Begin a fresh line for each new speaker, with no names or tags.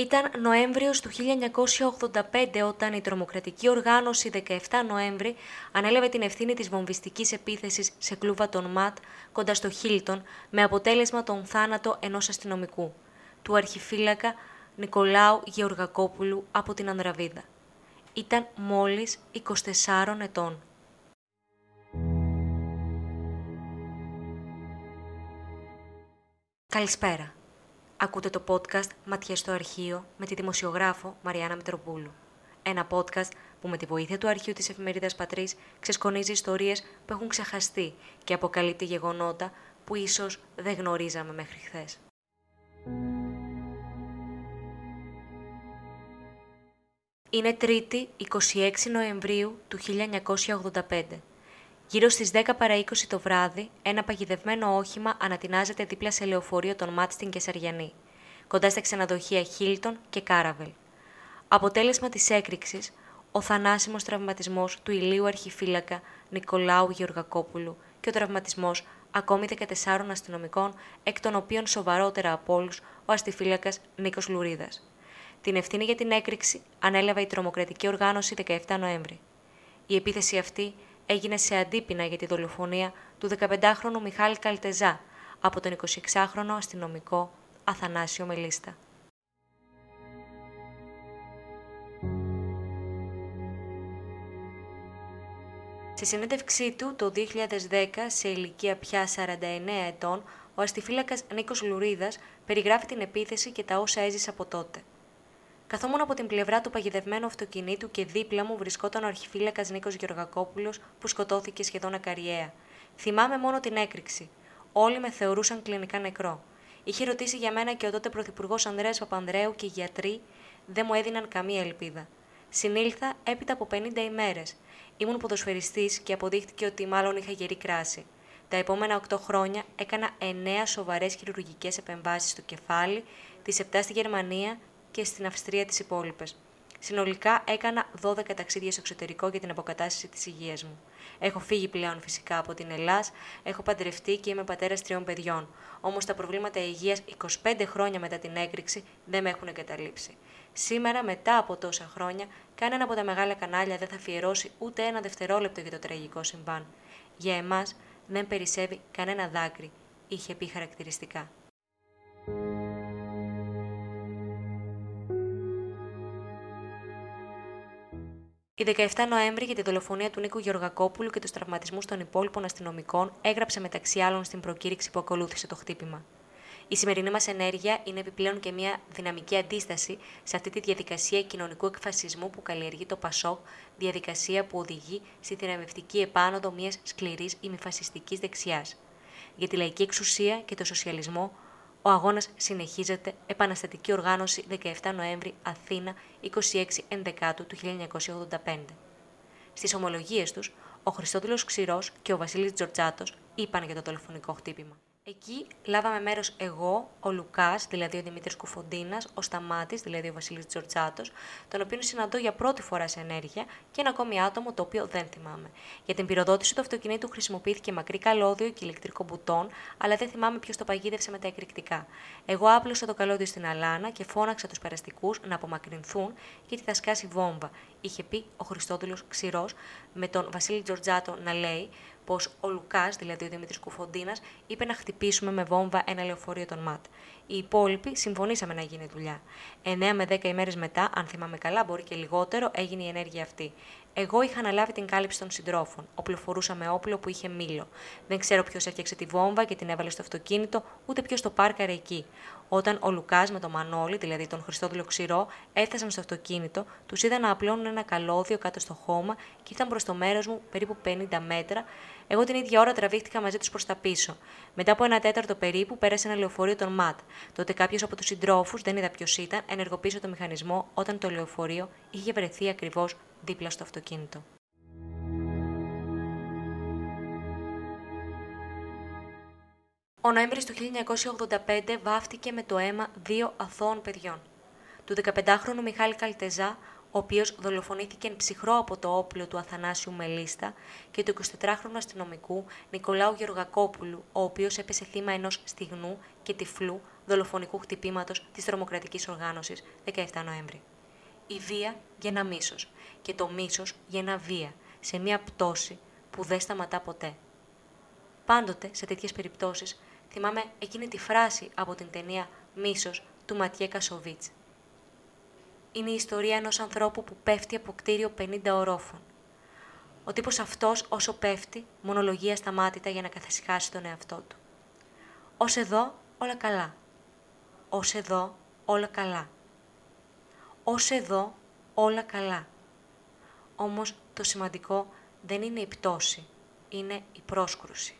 Ήταν Νοέμβριος του 1985 όταν η τρομοκρατική οργάνωση 17 Νοέμβρη ανέλαβε την ευθύνη της βομβιστικής επίθεσης σε κλούβα των ΜΑΤ κοντά στο Χίλτον με αποτέλεσμα τον θάνατο ενός αστυνομικού, του αρχιφύλακα Νικολάου Γεωργακόπουλου από την Ανδραβίδα. Ήταν μόλις 24 ετών. Καλησπέρα. Ακούτε το podcast «Ματιές στο αρχείο» με τη δημοσιογράφο Μαριάννα Μητροπούλου. Ένα podcast που με τη βοήθεια του αρχείου της εφημερίδας Πατρίς ξεσκονίζει ιστορίες που έχουν ξεχαστεί και αποκαλύπτει γεγονότα που ίσως δεν γνωρίζαμε μέχρι χθες. Είναι Τρίτη, 26 Νοεμβρίου του 1985. Γύρω στις 10 παρα 20 το βράδυ, ένα παγιδευμένο όχημα ανατινάζεται δίπλα σε λεωφορείο των ΜΑΤ στην Κεσαριανή, κοντά στα ξενοδοχεία Χίλτον και Κάραβελ. Αποτέλεσμα της έκρηξης, ο θανάσιμος τραυματισμός του ηλίου αρχιφύλακα Νικολάου Γεωργακόπουλου και ο τραυματισμός ακόμη 14 αστυνομικών, εκ των οποίων σοβαρότερα από όλους ο αστιφύλακας Νίκος Λουρίδας. Την ευθύνη για την έκρηξη ανέλαβε η τρομοκρατική οργάνωση 17 Νοέμβρη. Η επίθεση αυτή έγινε σε αντίπεινα για τη δολοφονία του 15χρονου Μιχάλη Καλτεζά από τον 26χρονο αστυνομικό Αθανάσιο Μελίστα. Στη συνέντευξή του το 2010, σε ηλικία πια 49 ετών, ο αστιφύλακας Νίκος Λουρίδας περιγράφει την επίθεση και τα όσα έζησε από τότε. Καθόμουν από την πλευρά του παγιδευμένου αυτοκινήτου και δίπλα μου βρισκόταν ο αρχιφύλακας Νίκος Γεωργακόπουλος που σκοτώθηκε σχεδόν ακαριέα. Θυμάμαι μόνο την έκρηξη. Όλοι με θεωρούσαν κλινικά νεκρό. Είχε ρωτήσει για μένα και ο τότε πρωθυπουργός Ανδρέας Παπανδρέου και οι γιατροί δεν μου έδιναν καμία ελπίδα. Συνήλθα έπειτα από 50 ημέρες. Ήμουν ποδοσφαιριστής και αποδείχτηκε ότι μάλλον είχα γερή κράση. Τα επόμενα 8 χρόνια έκανα 9 σοβαρές χειρουργικές επεμβάσεις στο κεφάλι, τις 7 στη Γερμανία και στην Αυστρία τις υπόλοιπες. Συνολικά έκανα 12 ταξίδια στο εξωτερικό για την αποκατάσταση της υγείας μου. Έχω φύγει πλέον φυσικά από την Ελλάδα, έχω παντρευτεί και είμαι πατέρας τριών παιδιών. Όμως τα προβλήματα υγείας 25 χρόνια μετά την έκρηξη δεν με έχουν εγκαταλείψει. Σήμερα, μετά από τόσα χρόνια, κανένα από τα μεγάλα κανάλια δεν θα αφιερώσει ούτε ένα δευτερόλεπτο για το τραγικό συμβάν. Για εμάς δεν περισσεύει κανένα δάκρυ, είχε πει χαρακτηριστικά. Η 17 Νοέμβρη για τη δολοφονία του Νίκου Γεωργακόπουλου και τους τραυματισμούς των υπόλοιπων αστυνομικών έγραψε μεταξύ άλλων στην προκήρυξη που ακολούθησε το χτύπημα. Η σημερινή μας ενέργεια είναι επιπλέον και μια δυναμική αντίσταση σε αυτή τη διαδικασία κοινωνικού εκφασισμού που καλλιεργεί το ΠΑΣΟΚ, διαδικασία που οδηγεί στη θηραπευτική επάνωδο μιας σκληρής ημιφασιστικής δεξιάς. Για τη λαϊκή εξουσία και το σοσιαλισμό, ο αγώνας συνεχίζεται, επαναστατική οργάνωση 17 Νοέμβρη, Αθήνα, 26 Ενδεκάτου του 1985. Στις ομολογίες τους, ο Χριστόδουλος Ξηρός και ο Βασίλης Τζορτζάτος είπαν για το τηλεφωνικό χτύπημα. Εκεί λάβαμε μέρος εγώ, ο Λουκάς, δηλαδή ο Δημήτρης Κουφοντίνας, ο Σταμάτης, δηλαδή ο Βασίλης Τζορτζάτος, τον οποίο συναντώ για πρώτη φορά σε ενέργεια, και ένα ακόμη άτομο το οποίο δεν θυμάμαι. Για την πυροδότηση του αυτοκινήτου χρησιμοποιήθηκε μακρύ καλώδιο και ηλεκτρικό μπουτόν, αλλά δεν θυμάμαι ποιος το παγίδευσε με τα εκρηκτικά. Εγώ άπλωσα το καλώδιο στην αλάνα και φώναξα τους περαστικούς να απομακρυνθούν γιατί θα σκάσει βόμβα, είχε πει ο Χριστόδουλος Ξηρός, με τον Βασίλη Τζορτζάτο να λέει πως ο Λουκάς, δηλαδή ο Δημήτρης Κουφοντίνας, είπε να χτυπήσουμε με βόμβα ένα λεωφορείο των ΜΑΤ. Οι υπόλοιποι συμφωνήσαμε να γίνει δουλειά. 9 με 10 ημέρες μετά, αν θυμάμαι καλά, μπορεί και λιγότερο, έγινε η ενέργεια αυτή. Εγώ είχα αναλάβει την κάλυψη των συντρόφων. Οπλοφορούσα με όπλο που είχε μήλο. Δεν ξέρω ποιος έφτιαξε τη βόμβα και την έβαλε στο αυτοκίνητο, ούτε ποιος το πάρκαρε εκεί. Όταν ο Λουκάς με τον Μανώλη, δηλαδή τον Χριστόδουλο Ξηρό, έφτασαν στο αυτοκίνητο, τους είδα να απλώνουν ένα καλώδιο κάτω στο χώμα και ήρθαν προς το μέρος μου περίπου 50 μέτρα. Εγώ την ίδια ώρα τραβήχτηκα μαζί τους προς τα πίσω. Μετά από ένα τέταρτο περίπου πέρασε ένα λεωφορείο των ΜΑΤ. Τότε κάποιος από τους συντρόφους, δεν είδα ποιος ήταν, ενεργοποίησε το μηχανισμό όταν το λεωφορείο είχε βρεθεί ακριβώς δίπλα στο αυτοκίνητο. Ο Νοέμβρης του 1985 βάφτηκε με το αίμα δύο αθώων παιδιών. Του 15χρονου Μιχάλη Καλτεζά, ο οποίος δολοφονήθηκε εν ψυχρό από το όπλο του Αθανάσιου Μελίστα και του 24χρονου αστυνομικού Νικολάου Γεωργακόπουλου, ο οποίος έπεσε θύμα ενός στιγνού και τυφλού δολοφονικού χτυπήματος της τρομοκρατικής οργάνωσης 17 Νοέμβρη. Η βία για ένα μίσος και το μίσος για ένα βία σε μια πτώση που δεν σταματά ποτέ. Πάντοτε σε τέτοιες περιπτώσεις θυμάμαι εκείνη τη φράση από την ταινία Μίσος του Ματιέ Κασοβίτς. Είναι η ιστορία ενός ανθρώπου που πέφτει από κτίριο 50 ορόφων. Ο τύπος αυτός όσο πέφτει, μονολογεί ασταμάτητα για να καθησυχάσει τον εαυτό του. Ως εδώ όλα καλά. Ως εδώ όλα καλά. Ως εδώ όλα καλά. Όμως το σημαντικό δεν είναι η πτώση, είναι η πρόσκρουση.